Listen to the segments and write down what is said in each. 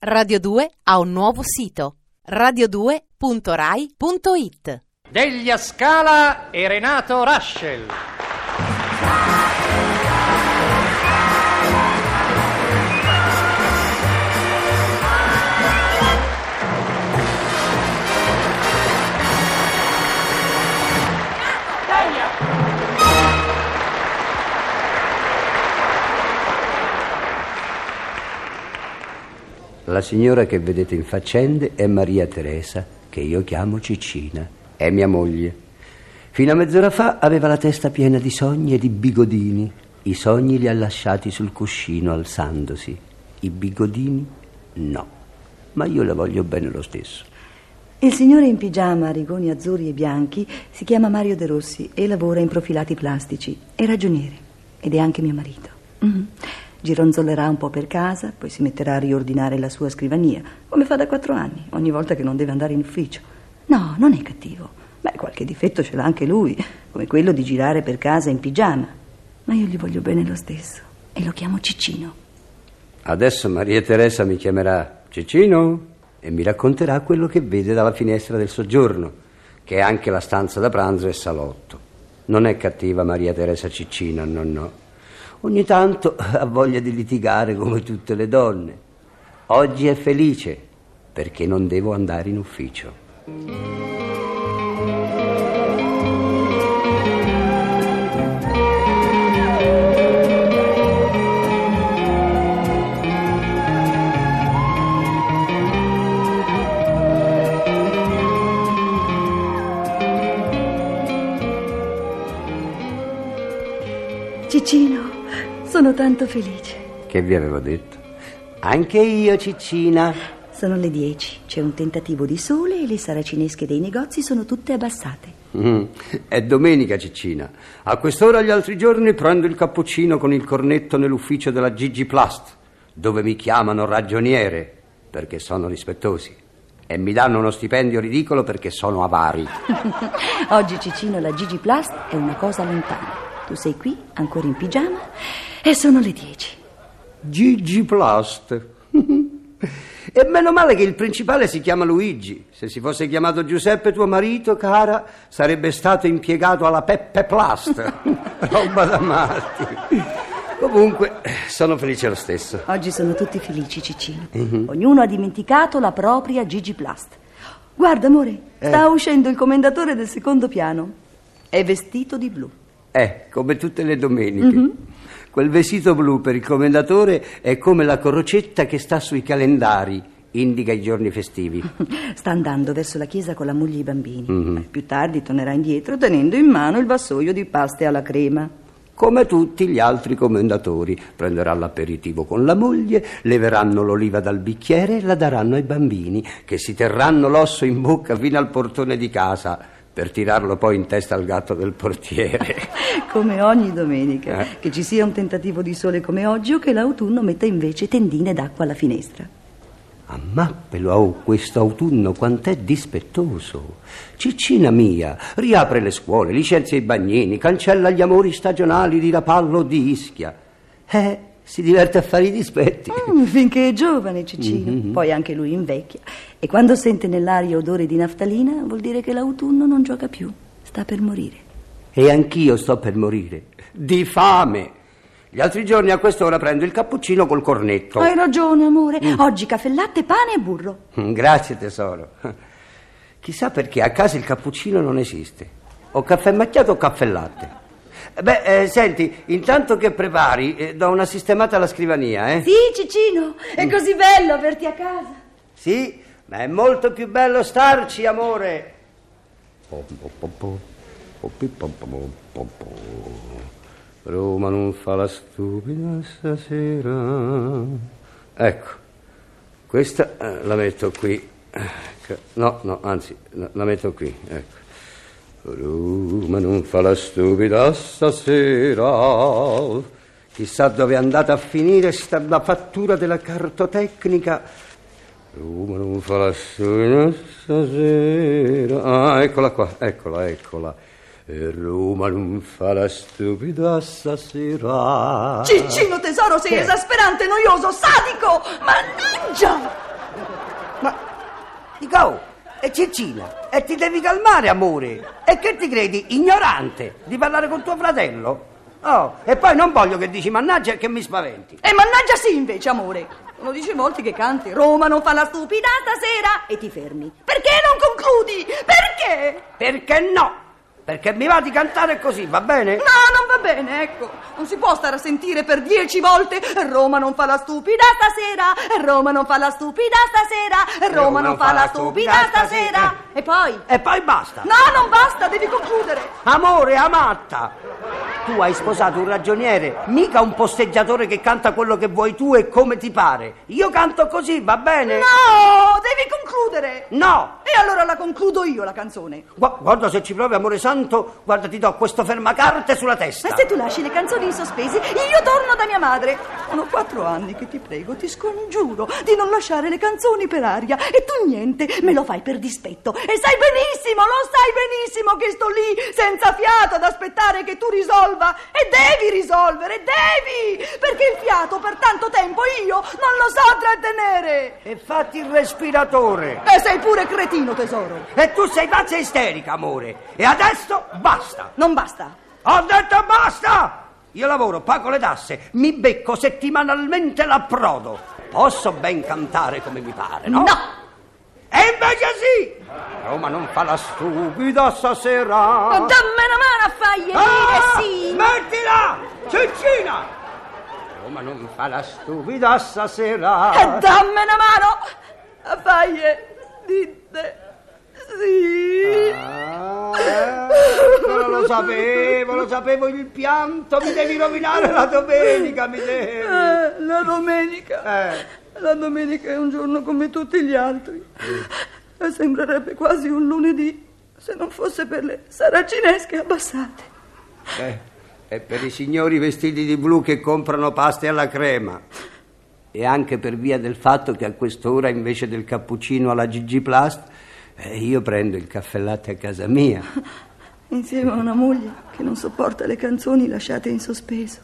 Radio 2 ha un nuovo sito radio2.rai.it Deglia Scala e Renato Raschel. La signora che vedete in faccende è Maria Teresa, che io chiamo Ciccina. È mia moglie. Fino a mezz'ora fa aveva la testa piena di sogni e di bigodini. I sogni li ha lasciati sul cuscino alzandosi. I bigodini no. Ma io la voglio bene lo stesso. Il signore in pigiama, rigoni azzurri e bianchi, si chiama Mario De Rossi e lavora in profilati plastici. È ragioniere ed è anche mio marito. Mhm. Gironzolerà un po' per casa, poi si metterà a riordinare la sua scrivania, come fa da quattro anni, ogni volta che non deve andare in ufficio. No, non è cattivo. Beh, qualche difetto ce l'ha anche lui, come quello di girare per casa in pigiama. Ma io gli voglio bene lo stesso e lo chiamo Ciccino. Adesso Maria Teresa mi chiamerà Ciccino e mi racconterà quello che vede dalla finestra del soggiorno, che è anche la stanza da pranzo e salotto. Non è cattiva Maria Teresa Ciccina, no, no. Ogni tanto ha voglia di litigare come tutte le donne. Oggi è felice perché non devo andare in ufficio. Ciccino, sono tanto felice. Che vi avevo detto? Anche io, Ciccina. Sono le dieci, c'è un tentativo di sole e le saracinesche dei negozi sono tutte abbassate. Mm, È domenica, Ciccina. A quest'ora gli altri giorni prendo il cappuccino con il cornetto nell'ufficio della Gigi Plast, dove mi chiamano ragioniere, perché sono rispettosi. E mi danno uno stipendio ridicolo perché sono avari. Oggi Ciccino la Gigi Plast è una cosa lontana. Tu sei qui, ancora in pigiama, e sono le dieci. Gigi Plast. E meno male che il principale si chiama Luigi. Se si fosse chiamato Giuseppe, tuo marito, cara, sarebbe stato impiegato alla Peppe Plast. Roba da matti. Comunque, sono felice lo stesso. Oggi sono tutti felici, Ciccino. Ognuno ha dimenticato la propria Gigi Plast. Guarda, amore, sta uscendo il commendatore del secondo piano. È vestito di blu. Eh, come tutte le domeniche. Quel vestito blu per il commendatore è come la crocetta che sta sui calendari, indica i giorni festivi. Sta andando verso la chiesa con la moglie e i bambini. Più tardi tornerà indietro tenendo in mano il vassoio di paste alla crema. Come tutti gli altri commendatori, prenderà l'aperitivo con la moglie, leveranno l'oliva dal bicchiere e la daranno ai bambini, che si terranno l'osso in bocca fino al portone di casa, per tirarlo poi in testa al gatto del portiere. Come ogni domenica. Eh. Che ci sia un tentativo di sole come oggi o che l'autunno metta invece tendine d'acqua alla finestra. Ammappelo, oh, questo autunno quant'è dispettoso. Ciccina mia, riapre le scuole, licenzia i bagnini, cancella gli amori stagionali di Rapallo o di Ischia. Eh, si diverte a fare i dispetti. Mm, finché è giovane, Ciccino. Poi anche lui invecchia. E quando sente nell'aria odore di naftalina, vuol dire che l'autunno non gioca più. Sta per morire. E anch'io sto per morire. Di fame. Gli altri giorni a quest'ora prendo il cappuccino col cornetto. Hai ragione, amore. Oggi caffè latte, pane e burro. Mm, Grazie tesoro. Chissà perché a casa il cappuccino non esiste. O caffè macchiato o caffè latte. Eh, Beh, eh, senti, intanto che prepari, eh, do una sistemata alla scrivania, eh? Sì, Ciccino, è così bello averti a casa. Sì, ma è molto più bello starci, amore. Roma non fa la stupida stasera. Ecco, questa eh, la metto qui. Ecco. No, no, anzi, la metto qui, ecco. Roma non fa la stupida stasera. Chissà dove è andata a finire sta la fattura della cartotecnica. Roma non fa la stupida stasera. Ah, eccola qua, eccola, eccola. E Roma non fa la stupida stasera. Ciccino tesoro, sei Che? esasperante, noioso, sadico! Mannaggia! Dico, oh, e Ciccina, e ti devi calmare, amore. E che ti credi, ignorante, di parlare con tuo fratello? Oh, e poi non voglio che dici mannaggia che mi spaventi. E mannaggia sì, invece, amore. Lo dice molti che canti Roma non fa la stupida stasera e ti fermi. Perché non concludi? Perché? Perché no? Perché mi va di cantare così, va bene? No, non va bene, ecco. Non si può stare a sentire per dieci volte Roma non fa la stupida stasera, Roma non fa la stupida stasera, Roma non fa la stupida stasera. E poi? E poi basta. No, non basta, devi concludere. Amore, amatta. Tu hai sposato un ragioniere, mica un posteggiatore che canta quello che vuoi tu e come ti pare. Io canto così, va bene? No, concludere. No. E allora la concludo io la canzone. Gu- guarda se ci provi, amore santo, guarda ti do questo fermacarte sulla testa. Ma se tu lasci le canzoni in sospesi, io torno da mia madre. Sono quattro anni che ti prego, ti scongiuro di non lasciare le canzoni per aria. E tu niente, me lo fai per dispetto. E sai benissimo, lo sai benissimo che sto lì senza fiato ad aspettare che tu risolva. E devi risolvere, devi! Perché fiato per tanto tempo io non lo so trattenere. E fatti il respiratore. E sei pure cretino, tesoro. E tu sei pazza isterica, amore. E adesso basta. Non basta. Ho detto basta! Io lavoro, pago le tasse, mi becco settimanalmente l'approdo. Posso ben cantare come mi pare, no? No. E invece sì! Roma non fa la stupida stasera. Dammi una mano a fargli Ah, dire sì. Mettila! Ciccina! Roma non fa la stupida E stasera. dammi una mano a fargli dite sì. Ah, ecco, lo sapevo, lo sapevo il pianto, mi devi rovinare la domenica, mi devi. Eh, la domenica. Eh. La domenica è un giorno come tutti gli altri. E sembrerebbe quasi un lunedì se non fosse per le saracinesche abbassate. Eh, è per i signori vestiti di blu che comprano paste alla crema. E anche per via del fatto che a quest'ora invece del cappuccino alla Gigi Plast eh, io prendo il caffè latte a casa mia. Insieme a una moglie che non sopporta le canzoni lasciate in sospeso.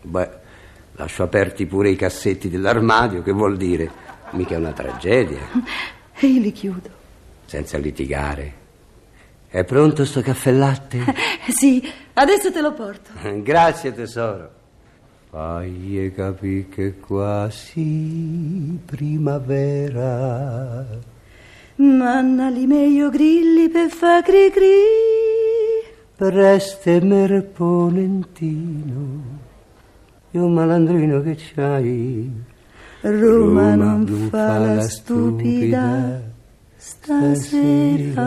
Beh, lascio aperti pure i cassetti dell'armadio, che vuol dire? Mica è una tragedia, E io li chiudo. senza litigare. È pronto sto caffè latte? Sì, adesso te lo porto. Grazie tesoro. Fai capire che quasi primavera. Manna li meglio grilli per fa cri cri. Preste merponentino. E un malandrino che c'hai. Roma non fa la stupida stasera.